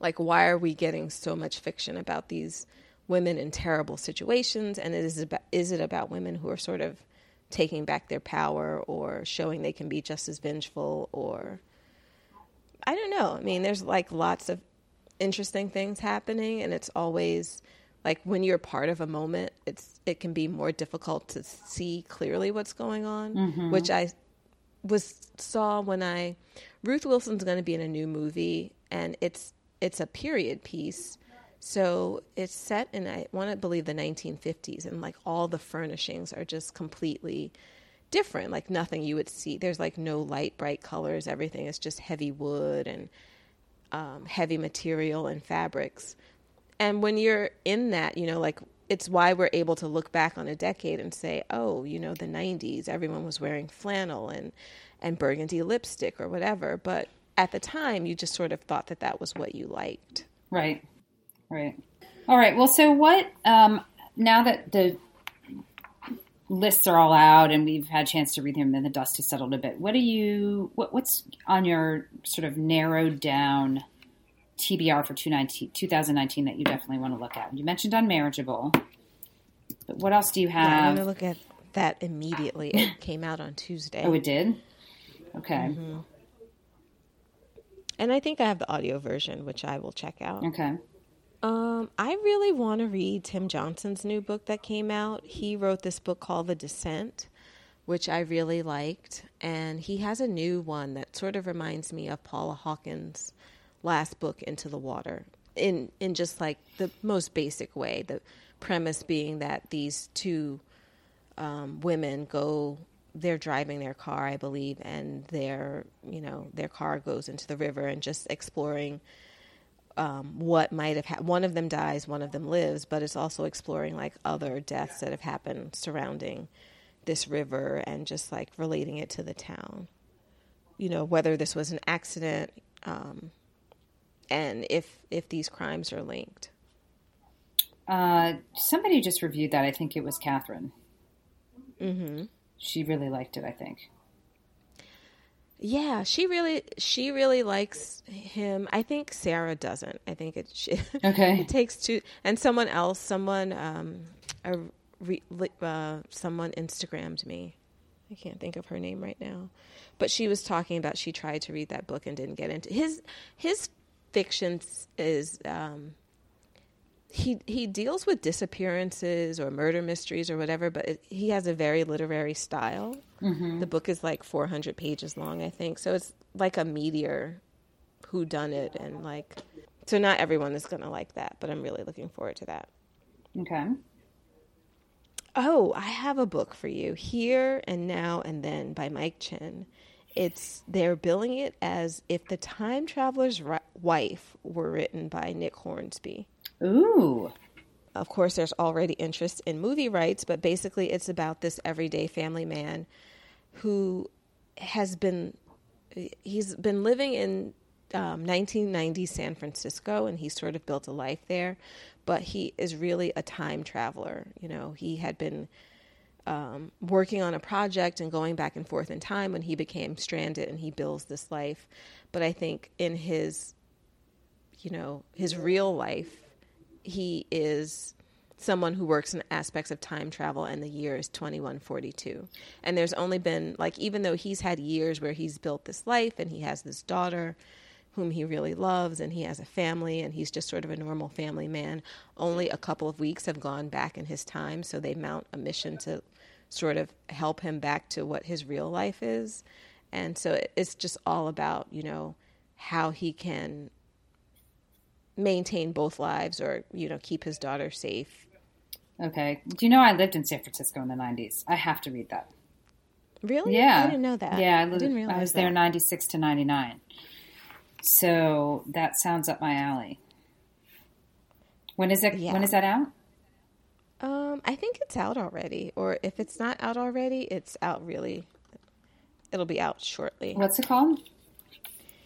like why are we getting so much fiction about these women in terrible situations and is about, is it about women who are sort of taking back their power or showing they can be just as vengeful or I don't know. I mean, there's like lots of interesting things happening, and it's always like when you're part of a moment, it's it can be more difficult to see clearly what's going on, mm-hmm. which I was saw when I Ruth Wilson's going to be in a new movie, and it's it's a period piece. So it's set in I want to believe the 1950s, and like all the furnishings are just completely different, like nothing you would see. There's like no light, bright colors. Everything is just heavy wood and um, heavy material and fabrics. And when you're in that, you know, like it's why we're able to look back on a decade and say, oh, you know, the 90s, everyone was wearing flannel and, and burgundy lipstick or whatever. But at the time, you just sort of thought that that was what you liked. Right. Right. All right. Well, so what, um, now that the lists are all out and we've had a chance to read them and the dust has settled a bit, what do you, what, what's on your sort of narrowed down TBR for 2019 that you definitely want to look at? You mentioned Unmarriageable, but what else do you have? Yeah, I'm going to look at that immediately. It came out on Tuesday. Oh, it did? Okay. Mm-hmm. And I think I have the audio version, which I will check out. Okay. Um, I really want to read Tim Johnston's new book that came out. He wrote this book called The Descent, which I really liked, and he has a new one that sort of reminds me of Paula Hawkins' last book, Into the Water, in in just like the most basic way. The premise being that these two um, women go they're driving their car, I believe, and their you know their car goes into the river and just exploring um, what might have happened. One of them dies, one of them lives, but it's also exploring like other deaths that have happened surrounding this river and just like relating it to the town. You know whether this was an accident, um, and if if these crimes are linked. Uh, somebody just reviewed that. I think it was Catherine. Mm-hmm she really liked it. I think. Yeah, she really she really likes him. I think Sarah doesn't. I think it she, okay. it takes two and someone else, someone um a uh, someone Instagrammed me. I can't think of her name right now, but she was talking about she tried to read that book and didn't get into his his fiction is um he he deals with disappearances or murder mysteries or whatever, but it, he has a very literary style. Mm-hmm. The book is like 400 pages long, I think. So it's like a meteor who done it and like so not everyone is going to like that, but I'm really looking forward to that. Okay. Oh, I have a book for you. Here and Now and Then by Mike Chen. It's they're billing it as if the time traveler's wife were written by Nick Hornby. Ooh. Of course, there's already interest in movie rights, but basically, it's about this everyday family man who has been he's been living in um, 1990 San Francisco, and he sort of built a life there. But he is really a time traveler. You know, he had been um, working on a project and going back and forth in time when he became stranded, and he builds this life. But I think in his, you know, his real life, he is someone who works in aspects of time travel and the year is 2142 and there's only been like even though he's had years where he's built this life and he has this daughter whom he really loves and he has a family and he's just sort of a normal family man only a couple of weeks have gone back in his time so they mount a mission to sort of help him back to what his real life is. And so it's just all about you know how he can maintain both lives or you know keep his daughter safe. Okay. Do you know i lived in san francisco in the 90s i have to read that. Really? Yeah. i didn't know that. Yeah i, lived, I didn't realize i was that. there 96 to 99 so that sounds up my alley. When is it yeah. when is that out um i think it's out already or if it's not out already it's out really it'll be out shortly what's it called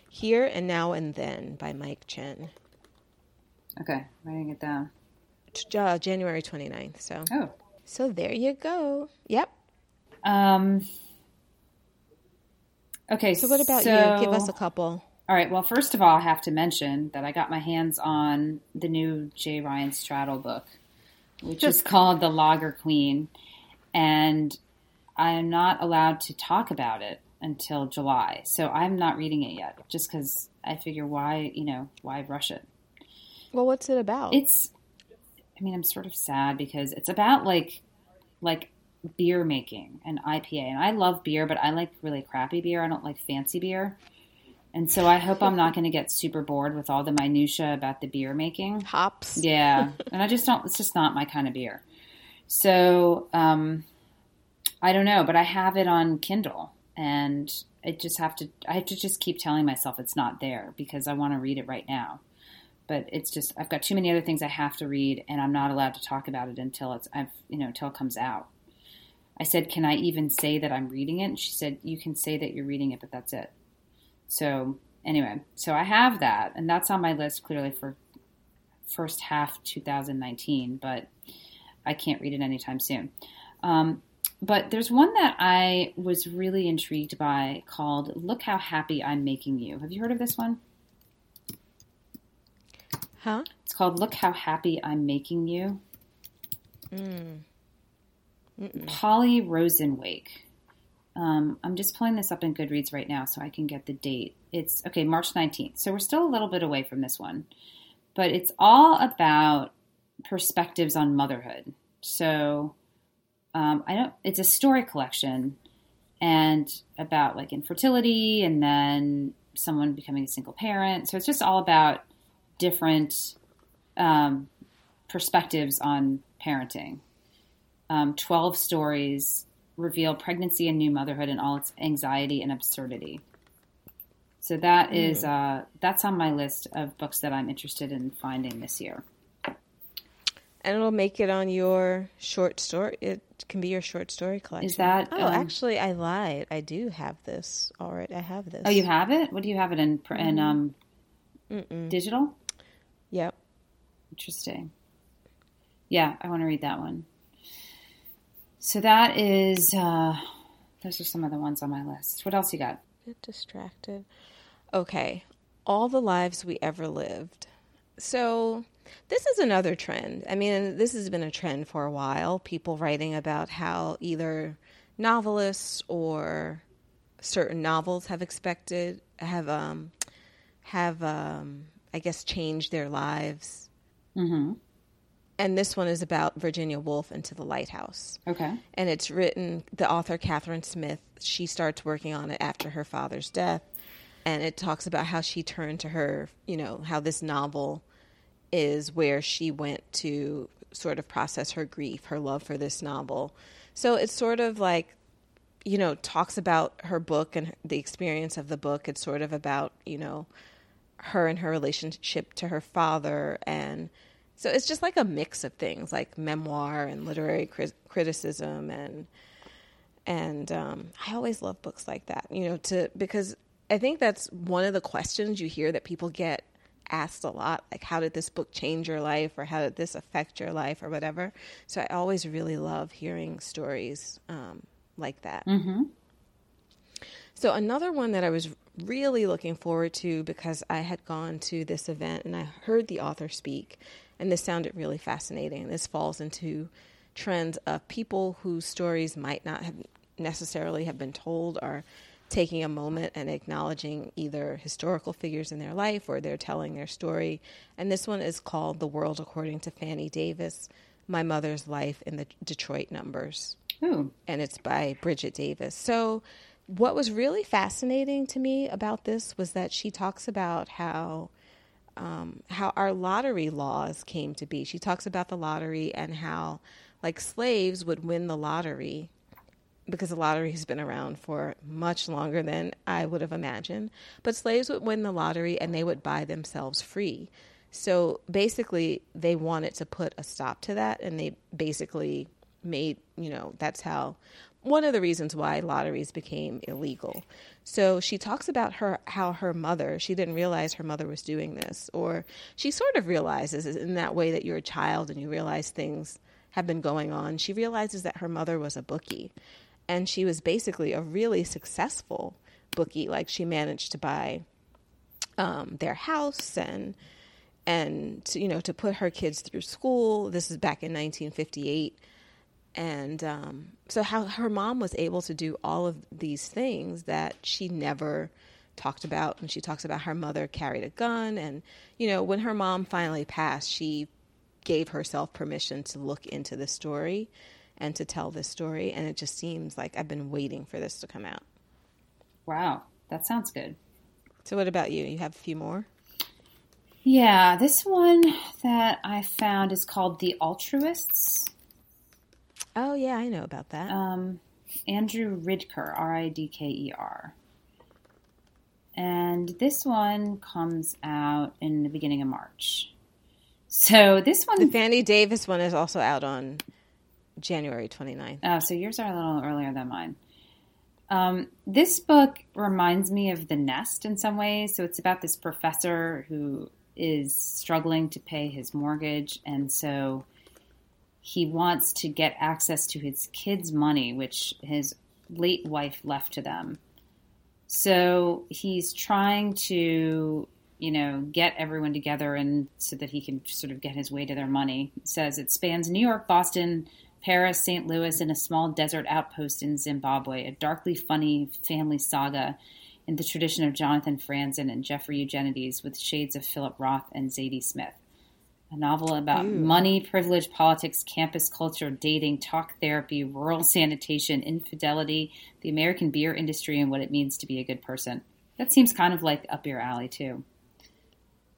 here and now and then by mike chen Okay, writing it down. Uh, January 29th. So. Oh. So there you go. Yep. Um. Okay. So what about so, you? Give us a couple. All right. Well, first of all, I have to mention that I got my hands on the new J. Ryan Stradal book, which is called The Lager Queen, and I am not allowed to talk about it until July. So I'm not reading it yet, just because I figure why you know why rush it. Well, what's it about? It's, I mean, I'm sort of sad because it's about like, like beer making and IPA. And I love beer, but I like really crappy beer. I don't like fancy beer. And so I hope I'm not going to get super bored with all the minutia about the beer making. Hops. Yeah. and I just don't, it's just not my kind of beer. So, um, I don't know, but I have it on Kindle, and I just have to. I have to just keep telling myself it's not there because I want to read it right now. But it's just I've got too many other things I have to read, and I'm not allowed to talk about it until it's I've you know until it comes out. I said, "Can I even say that I'm reading it?" And she said, "You can say that you're reading it, but that's it." So anyway, so I have that, and that's on my list clearly for first half 2019, but I can't read it anytime soon. Um, but there's one that I was really intrigued by called Look How Happy I'm Making You. Have you heard of this one? Huh? It's called Look How Happy I'm Making You. Mm. Polly Rosenwaike. Um, I'm just pulling this up in Goodreads right now so I can get the date. It's okay, March 19th. So we're still a little bit away from this one, but it's all about perspectives on motherhood. So um, I don't. It's a story collection and about like infertility and then someone becoming a single parent. So it's just all about different um, perspectives on parenting. Um, Twelve stories reveal pregnancy and new motherhood and all its anxiety and absurdity. So that is uh, that's on my list of books that I'm interested in finding this year. And it'll make it on your short story. It can be your short story collection. Is that, Oh, um, actually, I lied. I do have this already. I have this. Oh, you have it? What do you have it in? In um, digital? Yep. Interesting. Yeah, I want to read that one. So that is. Uh, those are some of the ones on my list. What else you got? Get distracted. Okay. All the lives we ever lived. So, this is another trend. I mean, this has been a trend for a while. People writing about how either novelists or certain novels have expected have um have um I guess changed their lives. Mm-hmm. And this one is about Virginia Woolf into the lighthouse. Okay. and it's written the author Katharine Smyth she starts working on it after her father's death and it talks about how she turned to her you know how this novel is where she went to sort of process her grief her love for this novel so it's sort of like you know talks about her book and the experience of the book it's sort of about you know her and her relationship to her father and so it's just like a mix of things like memoir and literary cri- criticism and and um, I always love books like that you know to because I think that's one of the questions you hear that people get asked a lot like how did this book change your life or how did this affect your life or whatever so I always really love hearing stories um, like that Mm-hmm. so another one that I was really looking forward to because I had gone to this event and I heard the author speak, and this sounded really fascinating. This falls into trends of people whose stories might not have necessarily have been told are taking a moment and acknowledging either historical figures in their life or they're telling their story. And this one is called The World According to Fannie Davis My Mother's Life in the Detroit Numbers Ooh. and it's by Bridgett Davis. So, what was really fascinating to me about this was that she talks about how um, how our lottery laws came to be. She talks about the lottery and how, like, slaves would win the lottery because the lottery has been around for much longer than I would have imagined. But slaves would win the lottery and they would buy themselves free. So basically, they wanted to put a stop to that, and they basically made, you know, that's how one of the reasons why lotteries became illegal. So she talks about her how her mother, she didn't realize her mother was doing this, or she sort of realizes in that way that you're a child and you realize things have been going on. She realizes that her mother was a bookie and she was basically a really successful bookie. Like she managed to buy um, their house and and you know to put her kids through school. This is back in 1958, and um, so how her mom was able to do all of these things that she never talked about. And she talks about her mother carried a gun, and you know when her mom finally passed, she gave herself permission to look into the story and to tell this story. And it just seems like I've been waiting for this to come out. Wow. That sounds good. So, what about you? You have a few more? Yeah, this one that I found is called The Altruists. Oh, yeah, I know about that. Um, Andrew Ridker, R I D K E R. And this one comes out in the beginning of March. So this one. The Fannie Davis one is also out on January 29th. Oh, so yours are a little earlier than mine. Um, this book reminds me of The Nest in some ways. So it's about this professor who is struggling to pay his mortgage, and so he wants to get access to his kids' money, which his late wife left to them. So he's trying to, you know, get everyone together and so that he can sort of get his way to their money. It says it spans New York, Boston, Paris, St. Louis, and a small desert outpost in Zimbabwe, a darkly funny family saga in the tradition of Jonathan Franzen and Jeffrey Eugenides with shades of Philip Roth and Zadie Smith. A novel about Ooh. money, privilege, politics, campus culture, dating, talk therapy, rural sanitation, infidelity, the American beer industry, and what it means to be a good person. That seems kind of like up your alley too.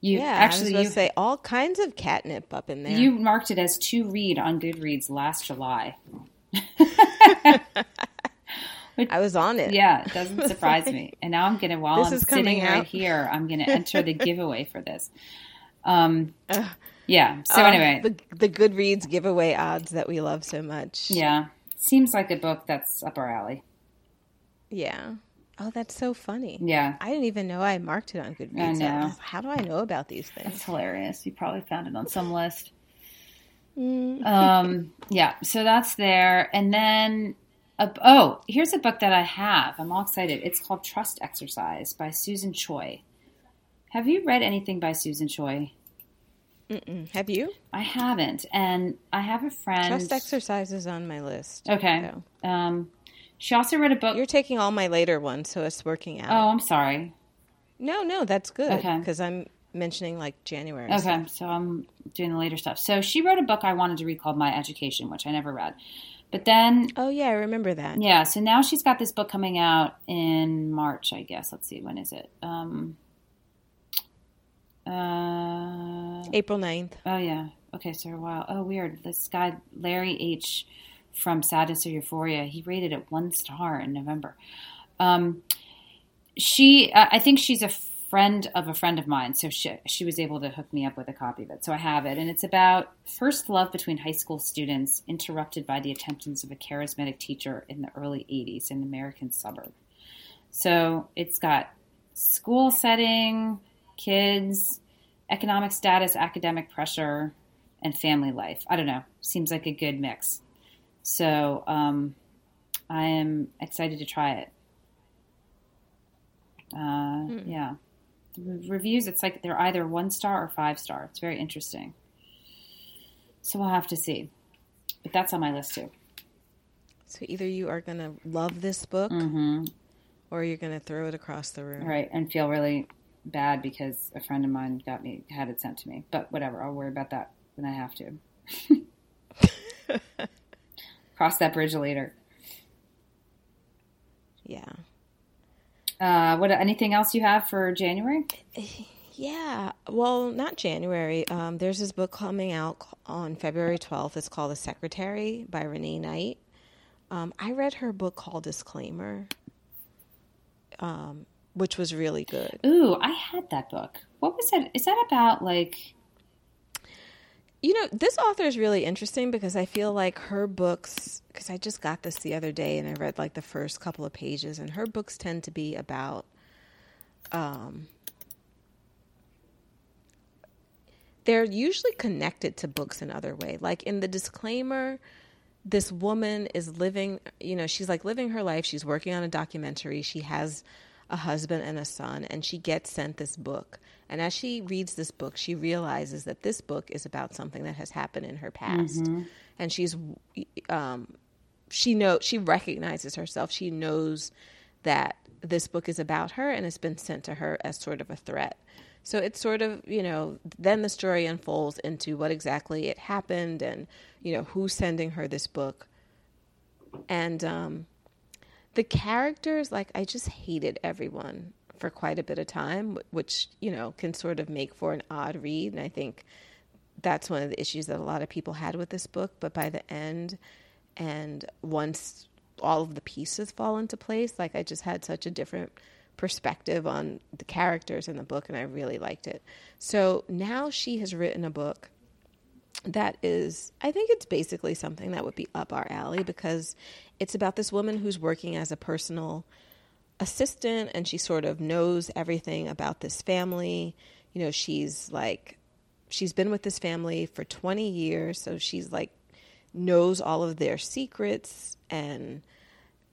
You yeah, actually you, say all kinds of catnip up in there. you marked it as to read on Goodreads last July. I was on it. Yeah, it doesn't surprise me. And now I'm gonna while This I'm sitting coming right here, I'm gonna enter the giveaway for this. Um. Yeah. So Uh, anyway, the the Goodreads giveaway odds that we love so much. yeah, seems like a book that's up our alley. Yeah. Oh, that's so funny. Yeah, I didn't even know I marked it on Goodreads. I know. How do I know about these things? that's hilarious. You probably found it on some list. Mm. Um, yeah, so that's there, and then. A, oh, here's a book that I have. I'm all excited. It's called Trust Exercise by Susan Choi. Have you read anything by Susan Choi? Mm-mm. Have you? I haven't, and I have a friend. Trust exercises on my list. Okay. So. Um, she also read a book. You're taking all my later ones, so it's working out. oh, I'm sorry. No, no, that's good. Okay. Because I'm mentioning like January. Okay, stuff. so I'm doing the later stuff. So she wrote a book I wanted to read called My Education, which I never read. But then, Oh, yeah, I remember that. yeah, so now she's got this book coming out in March, I guess. Let's see, when is it? Um, uh, April 9th. oh, yeah. Okay, so a while. Oh, weird. This guy, Larry H. from Sadness or Euphoria, he rated it one star in November. Um, she, uh, I think she's a friend of a friend of mine, so she she was able to hook me up with a copy of it. So I have it, and it's about first love between high school students interrupted by the attentions of a charismatic teacher in the early '80s in an American suburb. So it's got school setting, kids, economic status, academic pressure, and family life. I don't know. Seems like a good mix. So um, I am excited to try it. Uh, Yeah. The reviews, it's like they're either one star or five star. It's very interesting. So we'll have to see. But that's on my list too. So either you are going to love this book Mm-hmm. or you're going to throw it across the room. Right. And feel really bad because a friend of mine got me, had it sent to me. But whatever. I'll worry about that when I have to. Cross that bridge later. Yeah. Uh, what? Anything else you have for January? Yeah. Well, not January. Um, there's this book coming out on February 12th. It's called The Secretary by Renee Knight. Um, I read her book called Disclaimer, um, which was really good. Ooh, I had that book. What was that? Is that about like? You know, this author is really interesting because I feel like her books, because I just got this the other day and I read like the first couple of pages, and her books tend to be about, um, they're usually connected to books in other way. Like in the disclaimer, this woman is living, you know, she's like living her life. She's working on a documentary. She has a husband and a son, and she gets sent this book. And as she reads this book, she realizes that this book is about something that has happened in her past. And she's, um, she knows, she recognizes herself. She knows that this book is about her and it's been sent to her as sort of a threat. So it's sort of, you know, then the story unfolds into what exactly it happened and, you know, who's sending her this book. And um, the characters, like, I just hated everyone for quite a bit of time, which, you know, can sort of make for an odd read. And I think that's one of the issues that a lot of people had with this book. But by the end, and once all of the pieces fall into place. Like I just had such a different perspective on the characters in the book, and I really liked it. So now she has written a book that is, I think it's basically something that would be up our alley because it's about this woman who's working as a personal assistant and she sort of knows everything about this family. You know, she's like, she's been with this family for 20 years, so she's like, knows all of their secrets and,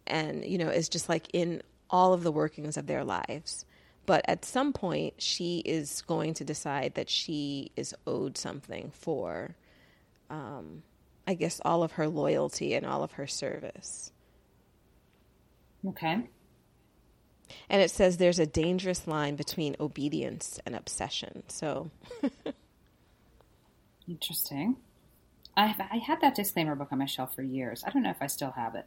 and, you know, is just like in all of the workings of their lives. But at some point, she is going to decide that she is owed something for, um, I guess, all of her loyalty and all of her service. Okay. And it says there's a dangerous line between obedience and obsession. So interesting. I've, I had that disclaimer book on my shelf for years. I don't know if I still have it.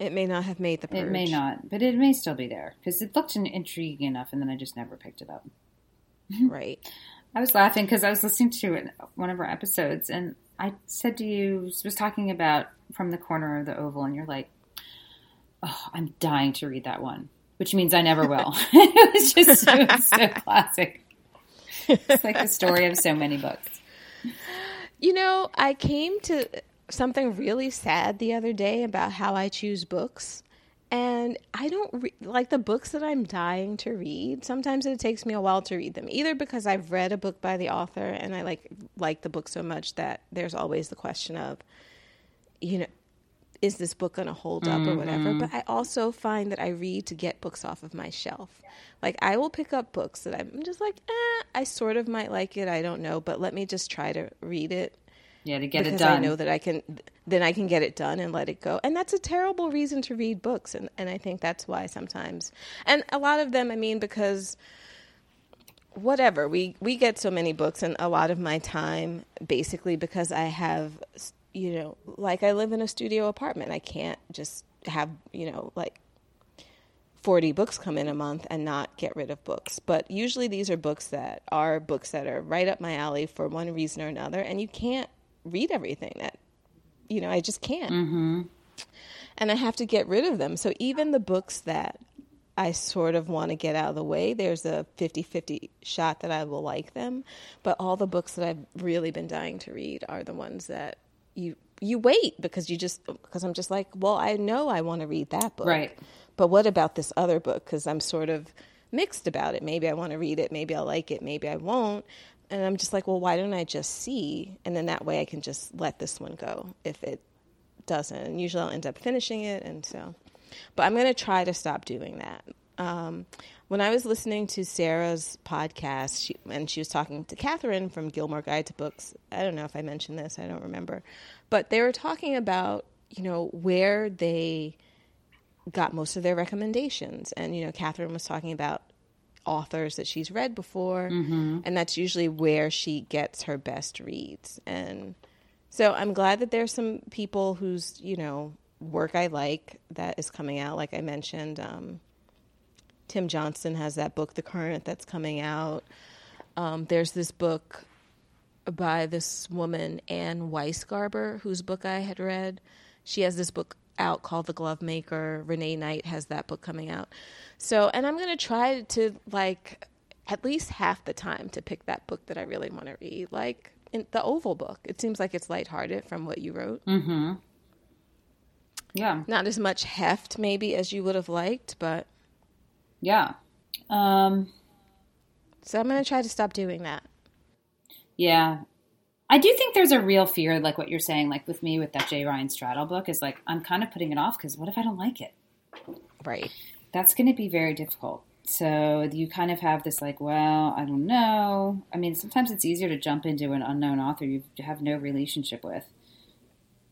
It may not have made the purge. It may not, but it may still be there because it looked intriguing enough, and then I just never picked it up. right. I was laughing because I was listening to one of our episodes, and I said to you, was talking about from the corner of the oval, and you're like, "Oh, I'm dying to read that one," which means I never will. it was just was so classic. It's like the story of so many books. You know, I came to something really sad the other day about how I choose books. And I don't re- like the books that I'm dying to read. Sometimes it takes me a while to read them, either because I've read a book by the author and I like like the book so much that there's always the question of, you know, is this book going to hold up mm-hmm. or whatever? But I also find that I read to get books off of my shelf. Like I will pick up books that I'm just like, eh, I sort of might like it. I don't know, but let me just try to read it yeah, to get because it done. I know that I can then I can get it done and let it go. And that's a terrible reason to read books and and I think that's why sometimes and a lot of them I mean because whatever we we get so many books and a lot of my time basically because I have you know like I live in a studio apartment. I can't just have, you know, like 40 books come in a month and not get rid of books. But usually these are books that are books that are right up my alley for one reason or another and you can't read everything that you know I just can't. Mm-hmm. And I have to get rid of them. So even the books that I sort of want to get out of the way, there's a 50-50 shot that I will like them, but all the books that I've really been dying to read are the ones that you you wait because you just because I'm just like, well, I know I want to read that book. Right. But what about this other book cuz I'm sort of mixed about it. Maybe I want to read it, maybe I'll like it, maybe I won't and I'm just like, well, why don't I just see? And then that way I can just let this one go if it doesn't. And usually I'll end up finishing it. And so, but I'm going to try to stop doing that. Um, when I was listening to Sarah's podcast, she, and she was talking to Catherine from Gilmore Guide to Books, I don't know if I mentioned this, I don't remember, but they were talking about, you know, where they got most of their recommendations. And, you know, Catherine was talking about authors that she's read before, mm-hmm. and that's usually where she gets her best reads. And so I'm glad that there's some people whose you know work I like that is coming out. Like I mentioned, um, Tim Johnston has that book, The Current, that's coming out. Um, there's this book by this woman, Ann Weisgarber, whose book I had read. She has this book out called The Glove Maker. Renee Knight has that book coming out. So, and I'm going to try to like at least half the time to pick that book that I really want to read, like in the Oval book. It seems like it's lighthearted from what you wrote. Mm-hmm. Yeah. Not as much heft maybe as you would have liked, but yeah. Um so I'm going to try to stop doing that. Yeah. I do think there's a real fear, like what you're saying, like with me with that J. Ryan Stradal book, is like I'm kind of putting it off because what if I don't like it? Right. That's going to be very difficult. So you kind of have this like, well, I don't know. I mean, sometimes it's easier to jump into an unknown author you have no relationship with,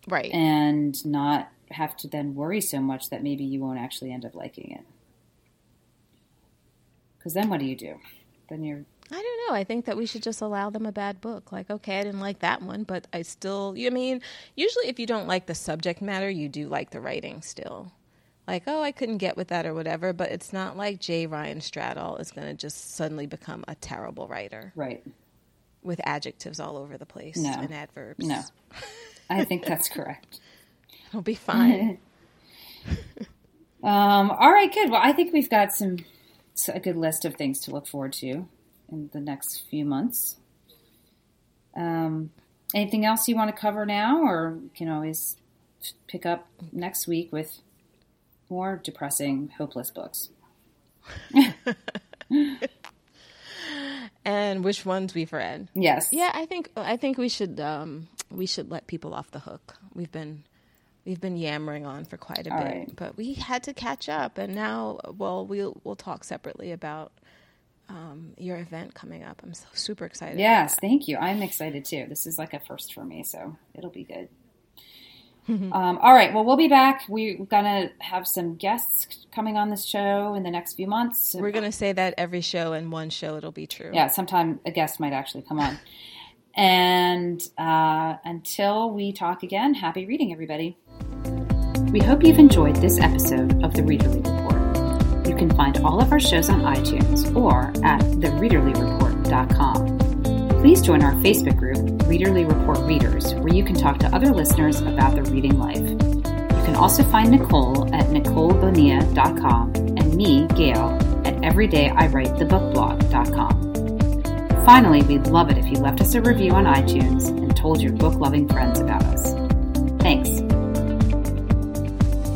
right, and not have to then worry so much that maybe you won't actually end up liking it. Because then what do you do? Then you're I don't know. I think that we should just allow them a bad book. Like, okay, I didn't like that one, but I still, I mean, usually if you don't like the subject matter, you do like the writing still. Like, oh, I couldn't get with that or whatever, but it's not like J. Ryan Stradal is going to just suddenly become a terrible writer. Right. With adjectives all over the place no. and adverbs. No. I think that's correct. It'll be fine. um, all right, good. Well, I think we've got some a good list of things to look forward to in the next few months. Um, anything else you want to cover now, or you can always pick up next week with more depressing, hopeless books. and which ones we've read. Yes. Yeah, I think I think we should um, we should let people off the hook. We've been we've been yammering on for quite a All bit, right. but we had to catch up, and now well we'll we'll talk separately about um, your event coming up. I'm so super excited. Yes, thank you. I'm excited too. This is like a first for me, so it'll be good. um, all right. Well, we'll be back. We're gonna have some guests coming on this show in the next few months. We're gonna say that every show, and one show it'll be true. yeah, sometime a guest might actually come on. And uh, until we talk again, happy reading, everybody. We hope you've enjoyed this episode of the Readerly Report. You can find all of our shows on iTunes or at thereaderlyreport.com. Please join our Facebook group, Readerly Report Readers, where you can talk to other listeners about their reading life. You can also find Nicole at NicoleBonilla.com and me, Gayle, at EverydayIWriteTheBookBlog.com. Finally, we'd love it if you left us a review on iTunes and told your book loving friends about us. Thanks.